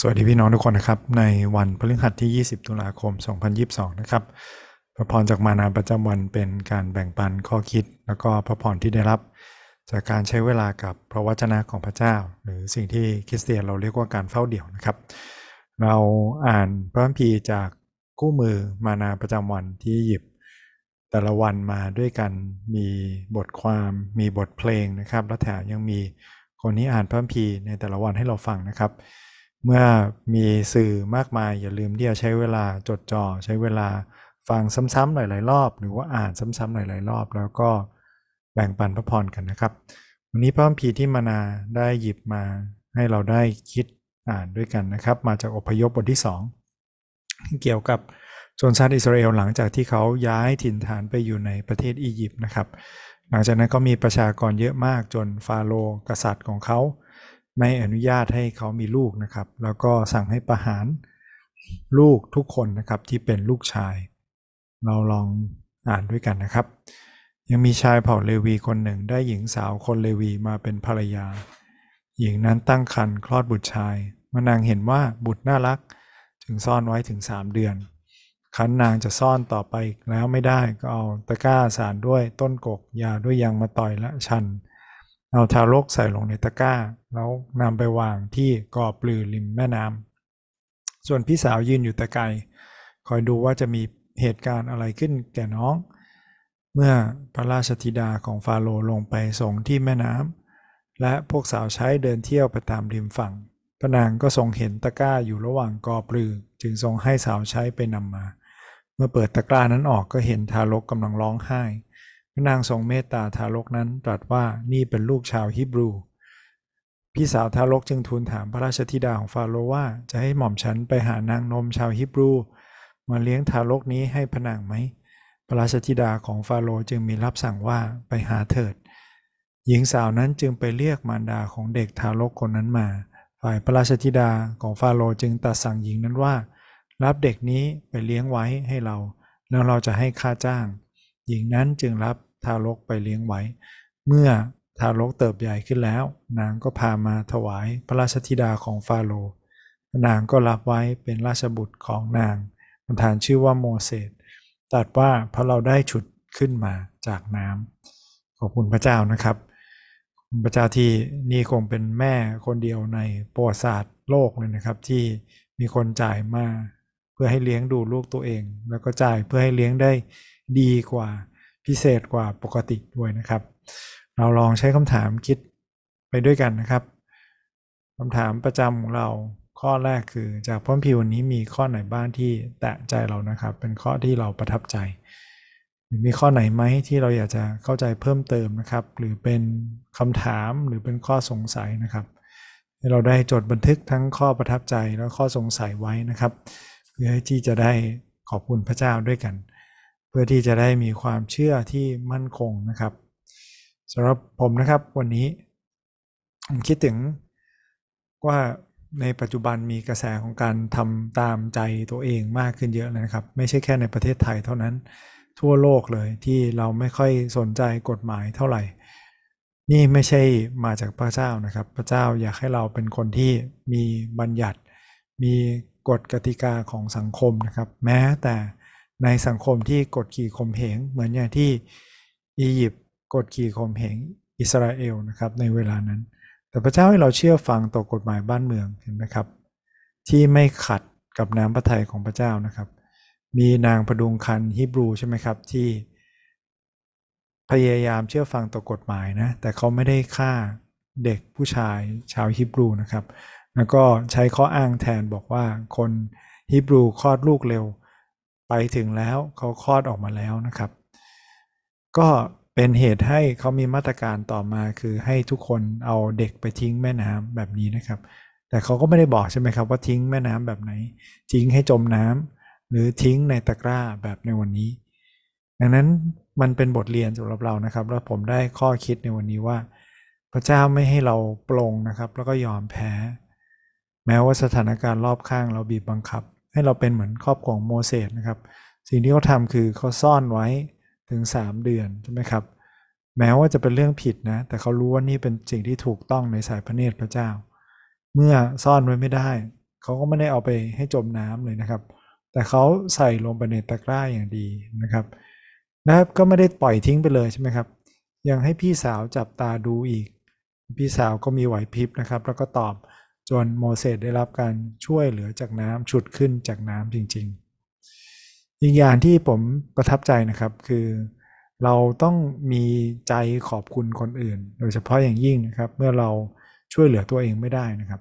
สวัสดีพี่น้องทุกคนนะครับ ในวันพฤหัสที่ 20 ตุลาคม 2022 นะครับ พระพรจากมานาประจำวันเป็นการแบ่งปันข้อคิด แล้วก็พระพรที่ได้รับ จากการใช้เวลากับพระวจนะของพระเจ้า หรือสิ่งที่คริสเตียนเราเรียกว่าการเฝ้าเดี่ยวนะครับ เราอ่านพระคัมภีร์จากกู้มือมานาประจำวันที่หยิบ แต่ละวันมาด้วยกันมีบทความมีบทเพลงนะครับและแถมยังมีคนที่อ่านพระคัมภีร์ในแต่ละวันให้เราฟังนะครับ เมื่อมีสื่อมากมายอย่าลืมที่จะใช้เวลาจดจ่อใช้เวลาฟังซ้ำๆหลาย ๆ รอบ หรือว่าอ่านซ้ำๆหลาย ๆ รอบ แล้วก็แบ่งปันพระพรกันนะครับ วันนี้พระคัมภีร์ที่มานาได้หยิบมาให้เราได้คิดอ่านด้วยกันนะครับ มาจากอพยพบทที่ 2 เกี่ยวกับชนชาติอิสราเอลหลังจากที่เขาย้ายถิ่นฐานไปอยู่ในประเทศอียิปต์นะครับ หลังจากนั้นก็มีประชากรเยอะมากจนฟาโรห์กษัตริย์ของเขา ไม่อนุญาตให้เขามีลูกนะครับ แล้วก็สั่งให้ประหารลูกทุกคนนะครับที่เป็นลูกชาย เราลองอ่านด้วยกันนะครับ ยังมีชายเผ่าเลวีคนหนึ่งได้หญิงสาวคนเลวีมาเป็นภรรยา หญิงนั้นตั้งครรภ์คลอดบุตรชายมื่อนางเห็นว่าบุตรน่ารักจึงซ่อนไว้ถึงสามเดือนคันนางจะซ่อนต่อไปแล้วไม่ได้ก็เอาตะกร้าสารด้วยต้นกกยาด้วยยางมาต่อยและชัน เอาทารกใส่ลงในตะกร้า แล้วนำไปวางที่กอปลือริมแม่น้ำส่วนพี่สาวยืนอยู่แต่ไกล คอยดูว่าจะมีเหตุการณ์อะไรขึ้นแก่น้อง เมื่อพระราชธิดาของฟาโรลงไปส่งที่แม่น้ำและพวกสาวใช้เดินเที่ยวไปตามริมฝั่งพระนางก็ทรงเห็นตะกร้าอยู่ระหว่างกอปลือ จึงทรงให้สาวใช้ไปนำมา เมื่อเปิดตะกร้านั้นออกก็เห็นทารกกำลังร้องไห้ นางทรงเมตตาทารกนั้นตรัสว่านี่เป็นลูกชาวฮิบรู พี่สาวทารกจึงทูลถามพระราชธิดาของฟาโรห์ว่าจะให้หม่อมฉันไปหานางนมชาวฮิบรู มาเลี้ยงทารกนี้ให้พนางไหม พระราชธิดาของฟาโรห์จึงมีรับสั่งว่าไปหาเถิด หญิงสาวนั้นจึงไปเรียกมารดาของเด็กทารกคนนั้นมา ฝ่ายพระราชธิดาของฟาโรห์จึงตรัสสั่งหญิงนั้นว่า รับเด็กนี้ไปเลี้ยงไว้ให้เรา แล้วเราจะให้ค่าจ้าง หญิงนั้นจึงรับ ทารกไปเลี้ยงไว้ เมื่อทารกเติบใหญ่ขึ้นแล้ว นางก็พามาถวายพระราชธิดาของฟาโรห์นางก็รับไว้เป็นราชบุตรของนางประธานชื่อว่าโมเสสตรัสว่าเพราะเราได้ฉุดขึ้นมาจากน้ำขอบคุณพระเจ้านะครับพระเจ้าที่นี่คงเป็นแม่คนเดียวในประวัติศาสตร์โลกเลยนะครับ ที่มีคนจ่ายมาเพื่อให้เลี้ยงดูลูกตัวเอง แล้วก็จ่ายเพื่อให้เลี้ยงได้ดีกว่า พิเศษกว่าปกติด้วยนะครับ เราลองใช้คำถามคิดไปด้วยกันนะครับคำถามประจำของเราข้อแรกคือจากพระพิวันนี้มีข้อไหนบ้างที่แตะใจเรานะครับ เป็นข้อที่เราประทับใจ มีข้อไหนไหมที่เราอยากจะเข้าใจเพิ่มเติมนะครับ หรือเป็นคำถามหรือเป็นข้อสงสัยนะครับให้เราได้จดบันทึกทั้งข้อประทับใจแล้วข้อสงสัยไว้นะครับ เพื่อที่จะได้ขอบคุณพระเจ้าด้วยกัน พื่อที่จะได้มีความเชื่อที่มั่นคงนะครับสำหรับผมนะครับวันนี้ผมคิดถึงว่าในปัจจุบันมีกระแสของการทำตามใจตัวเองมากขึ้นเยอะเลยนะครับ ไม่ใช่แค่ในประเทศไทยเท่านั้นทั่วโลกเลยที่เราไม่ค่อยสนใจกฎหมายเท่าไหร่ นี่ไม่ใช่มาจากพระเจ้านะครับ พระเจ้าอยากให้เราเป็นคนที่มีบัญญัติ มีกฎกติกาของสังคมนะครับ แม้แต่ ในสังคมที่กดขี่ข่มเหงเหมือนอย่างที่อียิปต์กดขี่ข่มเหงอิสราเอลนะครับในเวลานั้น แต่พระเจ้าให้เราเชื่อฟังต่อกฎหมายบ้านเมืองเห็นไหมครับ ที่ไม่ขัดกับน้ำพระทัยของพระเจ้านะครับ มีนางประดุงคันฮิบรูใช่ไหมครับที่พยายามเชื่อฟังต่อกฎหมายนะแต่เขาไม่ได้ฆ่าเด็กผู้ชายชาวฮิบรูนะครับ แล้วก็ใช้ข้ออ้างแทนบอกว่าคนฮิบรูคลอดลูกเร็ว ไปถึงแล้วเขาคลอดออกมาแล้วนะครับ ก็เป็นเหตุให้เขามีมาตรการต่อมาคือให้ทุกคนเอาเด็กไปทิ้งแม่น้ำแบบนี้นะครับ แต่เขาก็ไม่ได้บอกใช่ไหมครับว่าทิ้งแม่น้ำแบบไหน ทิ้งให้จมน้ำหรือทิ้งในตะกร้าแบบในวันนี้ ดังนั้นมันเป็นบทเรียนสำหรับเรานะครับ แล้วผมได้ข้อคิดในวันนี้ว่า พระเจ้าไม่ให้เราปลงนะครับ แล้วก็ยอมแพ้ แม้ว่าสถานการณ์รอบข้างเราบีบบังคับ ให้เราเป็นเหมือนครอบครัวโมเสสนะครับ สิ่งที่เขาทำคือเขาซ่อนไว้ถึง 3 เดือนใช่ไหมครับ แม้ว่าจะเป็นเรื่องผิดนะ แต่เขารู้ว่านี่เป็นสิ่งที่ถูกต้องในสายพระเนตรพระเจ้า เมื่อซ่อนไว้ไม่ได้ เขาก็ไม่ได้เอาไปให้จมน้ำเลยนะครับ แต่เขาใส่ลงไปในตะกร้าอย่างดีนะครับนะครับก็ไม่ได้ปล่อยทิ้งไปเลยใช่ไหมครับ ยังให้พี่สาวจับตาดูอีก พี่สาวก็มีไหวพริบนะครับ แล้วก็ตอบ จนโมเสสได้รับการช่วยเหลือจากน้ำฉุดขึ้นจากน้ำจริง ๆ อีกอย่างที่ผมประทับใจนะครับคือเราต้องมีใจขอบคุณคนอื่น โดยเฉพาะอย่างยิ่งนะครับ เมื่อเราช่วยเหลือตัวเองไม่ได้นะครับ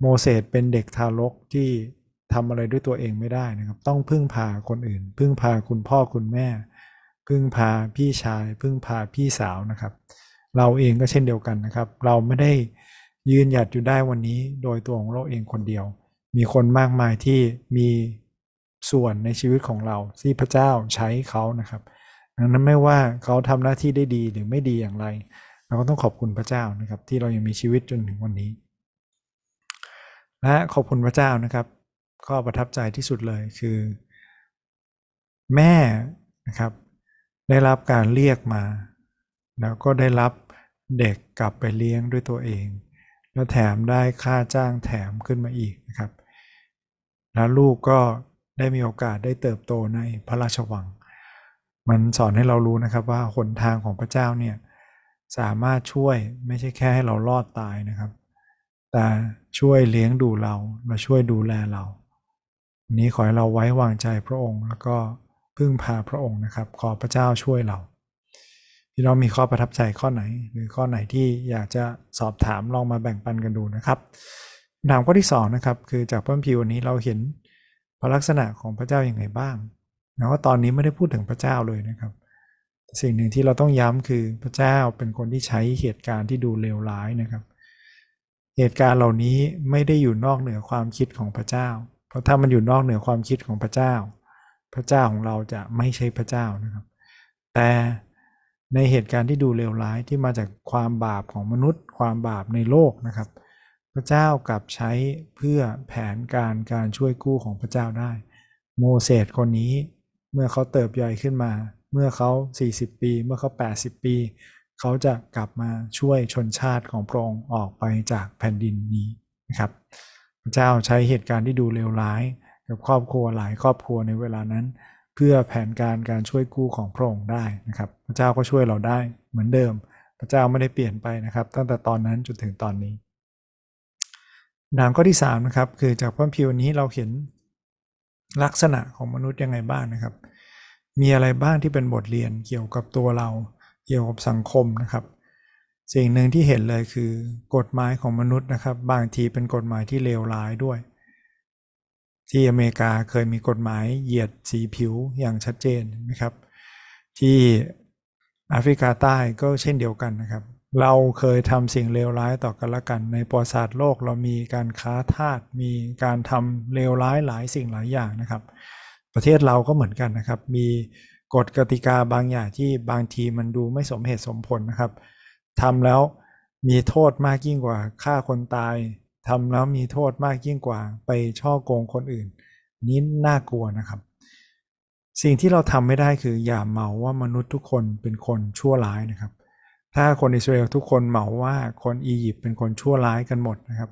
โมเสสเป็นเด็กทารกที่ทำอะไรด้วยตัวเองไม่ได้นะครับ ต้องพึ่งพาคนอื่น พึ่งพาคุณพ่อคุณแม่ พึ่งพาพี่ชาย พึ่งพาพี่สาวนะครับ เราเองก็เช่นเดียวกันนะครับ เราไม่ได้ ยืนหยัดอยู่ได้วันนี้โดยตัวของเราเองคนเดียว มีคนมากมายที่มีส่วนในชีวิตของเราที่พระเจ้าใช้เขานะครับ ดังนั้นไม่ว่าเขาทำหน้าที่ได้ดีหรือไม่ดีอย่างไร เราก็ต้องขอบคุณพระเจ้านะครับ ที่เรายังมีชีวิตจนถึงวันนี้ และขอบคุณพระเจ้านะครับก็ประทับใจที่สุดเลยคือ แม่นะครับ ได้รับการเรียกมา แล้วก็ได้รับเด็กกลับไปเลี้ยงด้วยตัวเอง แล้วแถมได้ค่าจ้างแถมขึ้นมาอีกนะครับ แล้วลูกก็ได้มีโอกาสได้เติบโตในพระราชวัง มันสอนให้เรารู้นะครับว่าหนทางของพระเจ้าเนี่ยสามารถช่วยไม่ใช่แค่ให้เรารอดตายนะครับ แต่ช่วยเลี้ยงดูเรามาช่วยดูแลเราวันนี้ขอให้เราไว้วางใจพระองค์ แล้วก็พึ่งพาพระองค์นะครับ ขอพระเจ้าช่วยเรา พี่น้องมีข้อประทับใจข้อไหน หรือข้อไหนที่อยากจะสอบถามลองมาแบ่งปันกันดูนะครับถามข้อที่2นะครับคือจากพระพิววันนี้เราเห็นพระลักษณะของพระเจ้าอย่างไรบ้างนะว่าตอนนี้ไม่ได้พูดถึงพระเจ้าเลยนะครับ สิ่งหนึ่งที่เราต้องย้ำคือพระเจ้าเป็นคนที่ใช้เหตุการณ์ที่ดูเลวร้ายนะครับ เหตุการณ์เหล่านี้ไม่ได้อยู่นอกเหนือความคิดของพระเจ้า เพราะถ้ามันอยู่นอกเหนือความคิดของพระเจ้า พระเจ้าของเราจะไม่ใช่พระเจ้านะครับ แต่ ในเหตุการณ์ที่ดูเลวร้ายที่มาจากความบาปของมนุษย์ ความบาปในโลกนะครับ พระเจ้ากลับใช้เพื่อแผนการการช่วยกู้ของพระเจ้าได้ โมเสสคนนี้เมื่อเขาเติบใหญ่ขึ้นมา เมื่อเขา 40 ปี เมื่อเขา 80 ปี เขาจะกลับมาช่วยชนชาติของพระองค์ออกไปจากแผ่นดินนี้นะครับ พระเจ้าใช้เหตุการณ์ที่ดูเลวร้าย กับครอบครัวหลายครอบครัวในเวลานั้น เพื่อแผนการการช่วยกู้ของพระองค์ได้นะครับ พระเจ้าก็ช่วยเราได้เหมือนเดิม พระเจ้าไม่ได้เปลี่ยนไปนะครับ ตั้งแต่ตอนนั้นจนถึงตอนนี้ดามข้อที่3นะครับคือจากพระพิวนี้เราเห็นลักษณะของมนุษย์ยังไงบ้างนะครับ มีอะไรบ้างที่เป็นบทเรียนเกี่ยวกับตัวเรา เกี่ยวกับสังคมนะครับ สิ่งหนึ่งที่เห็นเลยคือกฎหมายของมนุษย์นะครับ บางทีเป็นกฎหมายที่เลวร้ายด้วย ที่อเมริกาเคยมีกฎหมายเหยียดสีผิวอย่างชัดเจนนะครับ ที่แอฟริกาใต้ก็เช่นเดียวกันนะครับ เราเคยทำสิ่งเลวร้ายต่อกันละกัน ในประวัติศาสตร์โลกเรามีการค้าทาสมีการทำเลวร้ายหลายสิ่งหลายอย่างนะครับ ประเทศเราก็เหมือนกันนะครับ มีกฎกติกาบางอย่างที่บางทีมันดูไม่สมเหตุสมผลนะครับทำแล้วมีโทษมากยิ่งกว่าฆ่าคนตาย ทำแล้วมีโทษมากยิ่งกว่า ไปช่อโกงคนอื่น นี้น่ากลัวนะครับ สิ่งที่เราทำไม่ได้คืออย่าเมาว่ามนุษย์ทุกคนเป็นคนชั่วร้ายนะครับ ถ้าคนอิสราเอลทุกคนเหมาว่าคนอียิปต์เป็นคนชั่วร้ายกันหมดนะครับ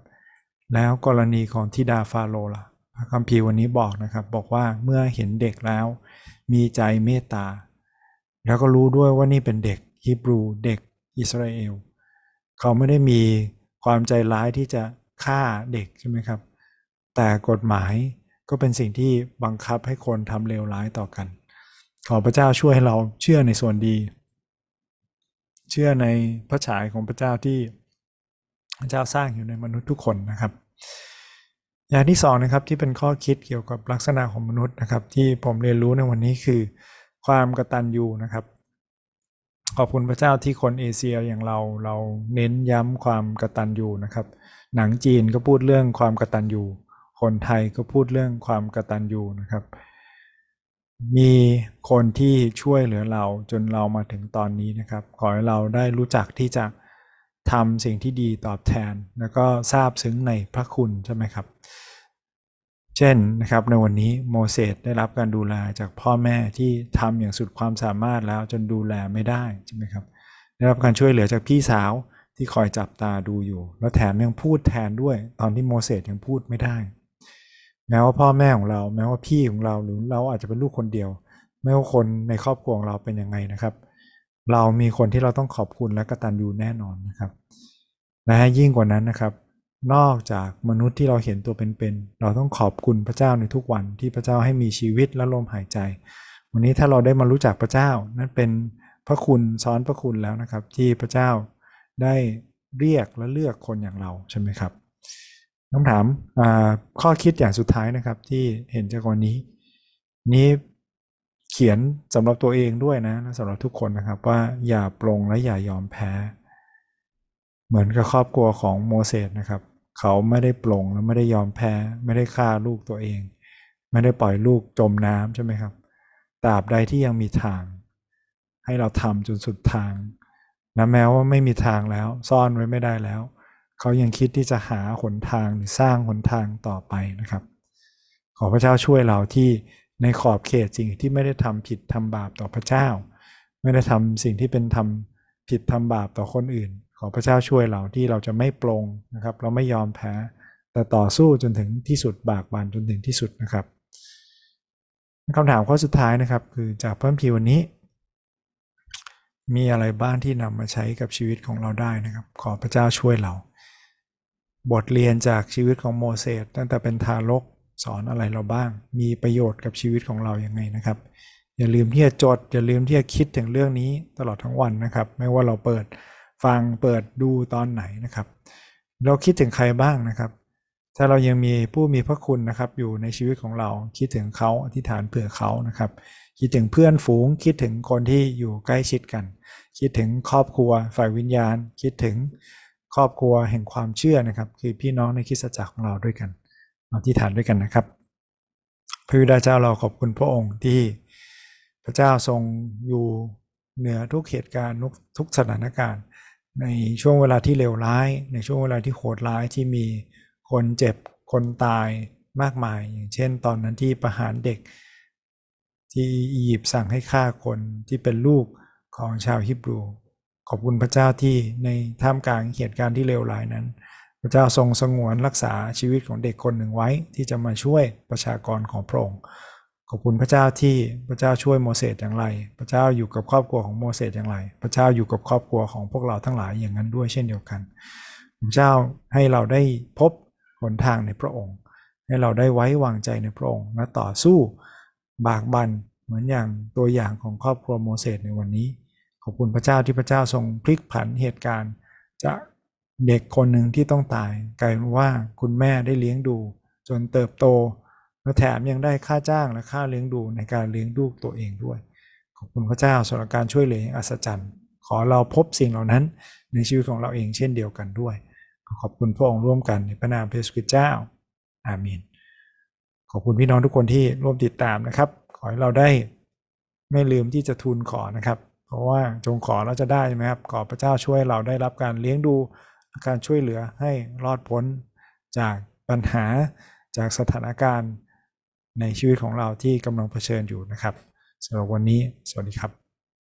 แล้วกรณีของทิดาฟาโรล่ะพระคัมภีร์วันนี้บอกนะครับ บอกว่าเมื่อเห็นเด็กแล้ว มีใจเมตตา แล้วก็รู้ด้วยว่านี่เป็นเด็กฮิบรูเด็กอิสราเอล เขาไม่ได้มีความใจร้ายที่จะ ฆ่าเด็กใช่ไหมครับ แต่กฎหมายก็เป็นสิ่งที่บังคับให้คนทำเลวร้ายต่อกัน ขอพระเจ้าช่วยให้เราเชื่อในส่วนดี เชื่อในพระฉายของพระเจ้าที่พระเจ้าสร้างอยู่ในมนุษย์ทุกคนนะครับ อย่างที่สองนะครับที่เป็นข้อคิดเกี่ยวกับลักษณะของมนุษย์นะครับ ที่ผมเรียนรู้ในวันนี้คือความกระตัญญูนะครับขอบคุณพระเจ้าที่คนเอเชียอย่างเราเราเน้นย้ำความกระตัญญูนะครับ หนังจีนก็พูดเรื่องความกตัญญูคนไทยก็พูดเรื่องความกตัญญูนะครับ มีคนที่ช่วยเหลือเราจนเรามาถึงตอนนี้นะครับ ขอให้เราได้รู้จักที่จะทำสิ่งที่ดีตอบแทน แล้วก็ทราบซึ้งในพระคุณใช่ไหมครับ เช่นนะครับในวันนี้โมเสสได้รับการดูแลจากพ่อแม่ที่ทำอย่างสุดความสามารถแล้วจนดูแลไม่ได้ใช่ไหมครับได้รับการช่วยเหลือจากพี่สาว ที่คอยจับตาดูอยู่ แล้วแถมยังพูดแทนด้วย ตอนที่โมเสสยังพูดไม่ได้ แม้ว่าพ่อแม่ของเรา แม้ว่าพี่ของเราหรือเราอาจจะเป็นลูกคนเดียวไม่ว่าคนในครอบครัวของเราเป็นยังไงนะครับ เรามีคนที่เราต้องขอบคุณและกตัญญูแน่นอนนะครับและยิ่งกว่านั้นนะครับ นอกจากมนุษย์ที่เราเห็นตัวเป็นๆเราต้องขอบคุณพระเจ้าในทุกวันที่พระเจ้าให้มีชีวิตและลมหายใจ วันนี้ถ้าเราได้มารู้จักพระเจ้านั่นเป็นพระคุณซ้อนพระคุณแล้วนะครับ ที่พระเจ้า ได้เรียกและเลือกคนอย่างเราใช่ไหมครับคำถามข้อคิดอย่างสุดท้ายนะครับที่เห็นจากวันนี้ นี้เขียนสำหรับตัวเองด้วยนะสำหรับทุกคนนะครับว่าอย่าปรงและอย่ายอมแพ้ เหมือนกับครอบครัวของโมเสสนะครับ เขาไม่ได้ปรงและไม่ได้ยอมแพ้ ไม่ได้ฆ่าลูกตัวเอง ไม่ได้ปล่อยลูกจมน้ำใช่ไหมครับตราบใดที่ยังมีทาง ให้เราทำจนสุดทาง นะแม้ว่าไม่มีทางแล้ว ซ่อนไว้ไม่ได้แล้ว เขายังคิดที่จะหาหนทางหรือสร้างหนทางต่อไปนะครับ ขอพระเจ้าช่วยเราที่ในขอบเขตสิ่งที่ไม่ได้ทำผิดทำบาปต่อพระเจ้า ไม่ได้ทำสิ่งที่เป็นทำผิดทำบาปต่อคนอื่น ขอพระเจ้าช่วยเราที่เราจะไม่ปรงนะครับ เราไม่ยอมแพ้ แต่ต่อสู้จนถึงที่สุดบากบันจนถึงที่สุดนะครับคำถามข้อสุดท้ายนะครับ คือจากเพิ่มพีวันนี้ มีอะไรบ้างที่นำมาใช้กับชีวิตของเราได้นะครับ ขอพระเจ้าช่วยเรา บทเรียนจากชีวิตของโมเสสตั้งแต่เป็นทารกสอนอะไรเราบ้าง มีประโยชน์กับชีวิตของเราอย่างไงนะครับ อย่าลืมที่จะจด อย่าลืมที่จะคิดถึงเรื่องนี้ตลอดทั้งวันนะครับ ไม่ว่าเราเปิดฟังเปิดดูตอนไหนนะครับ เราคิดถึงใครบ้างนะครับ ถ้าเรายังมีผู้มีพระคุณนะครับ อยู่ในชีวิตของเราคิดถึงเขาอธิษฐานเผื่อเขานะครับ คิดถึงเพื่อนฝูง คิดถึงคนที่อยู่ใกล้ชิดกัน คิดถึงครอบครัวฝ่ายวิญญาณ คิดถึงครอบครัวแห่งความเชื่อนะครับ คือพี่น้องในคริสตจักรของเราด้วยกันอธิษฐานด้วยกันนะครับพระบิดาเจ้าเราขอบคุณพระองค์ที่พระเจ้าทรงอยู่เหนือทุกเหตุการณ์ทุกสถานการณ์ ในช่วงเวลาที่เลวร้าย ในช่วงเวลาที่โหดร้ายที่มีคนเจ็บคนตายมากมาย อย่างเช่น ตอนนั้นที่ประหารเด็ก ที่อียิปต์สั่งให้ฆ่าคนที่เป็นลูกของชาวฮิบรู ขอบคุณพระเจ้าที่ในท่ามกลางเหตุการณ์ที่เลวร้ายนั้น พระเจ้าทรงสงวนรักษาชีวิตของเด็กคนหนึ่งไว้ ที่จะมาช่วยประชากรของพระองค์ขอบคุณพระเจ้าที่พระเจ้าช่วยโมเสสอย่างไร พระเจ้าอยู่กับครอบครัวของโมเสสอย่างไร พระเจ้าอยู่กับครอบครัวของพวกเราทั้งหลายอย่างนั้นด้วยเช่นเดียวกัน พระเจ้าให้เราได้พบหนทางในพระองค์ ให้เราได้ไว้วางใจในพระองค์และต่อสู้ บากบันเหมือนอย่างตัวอย่างของครอบครัวโมเสสในวันนี้ ขอบคุณพระเจ้าที่พระเจ้าทรงพลิกผันเหตุการณ์จะเด็กคนหนึ่งที่ต้องตาย กลายเป็นว่าคุณแม่ได้เลี้ยงดู จนเติบโตและแถมยังได้ค่าจ้างและค่าเลี้ยงดูในการเลี้ยงดูตัวเองด้วย ขอบคุณพระเจ้าสำหรับการช่วยเหลืออย่างอัศจรรย์ ขอเราพบสิ่งเหล่านั้นในชีวิตของเราเองเช่นเดียวกันด้วย ขอบคุณพระองค์ร่วมกันในพระนามพระเยซูคริตเจ้า อาเมน ขอบคุณพี่น้องทุกคนที่ร่วมติดตามนะครับ ขอให้เราได้ไม่ลืมที่จะทูลขอนะครับ เพราะว่าจงขอเราจะได้ใช่ไหมครับ ขอพระเจ้าช่วยเราได้รับการเลี้ยงดูการช่วยเหลือให้รอดพ้นจากปัญหาจากสถานการณ์ในชีวิตของเราที่กำลังเผชิญอยู่นะครับสำหรับวันนี้ สวัสดีครับ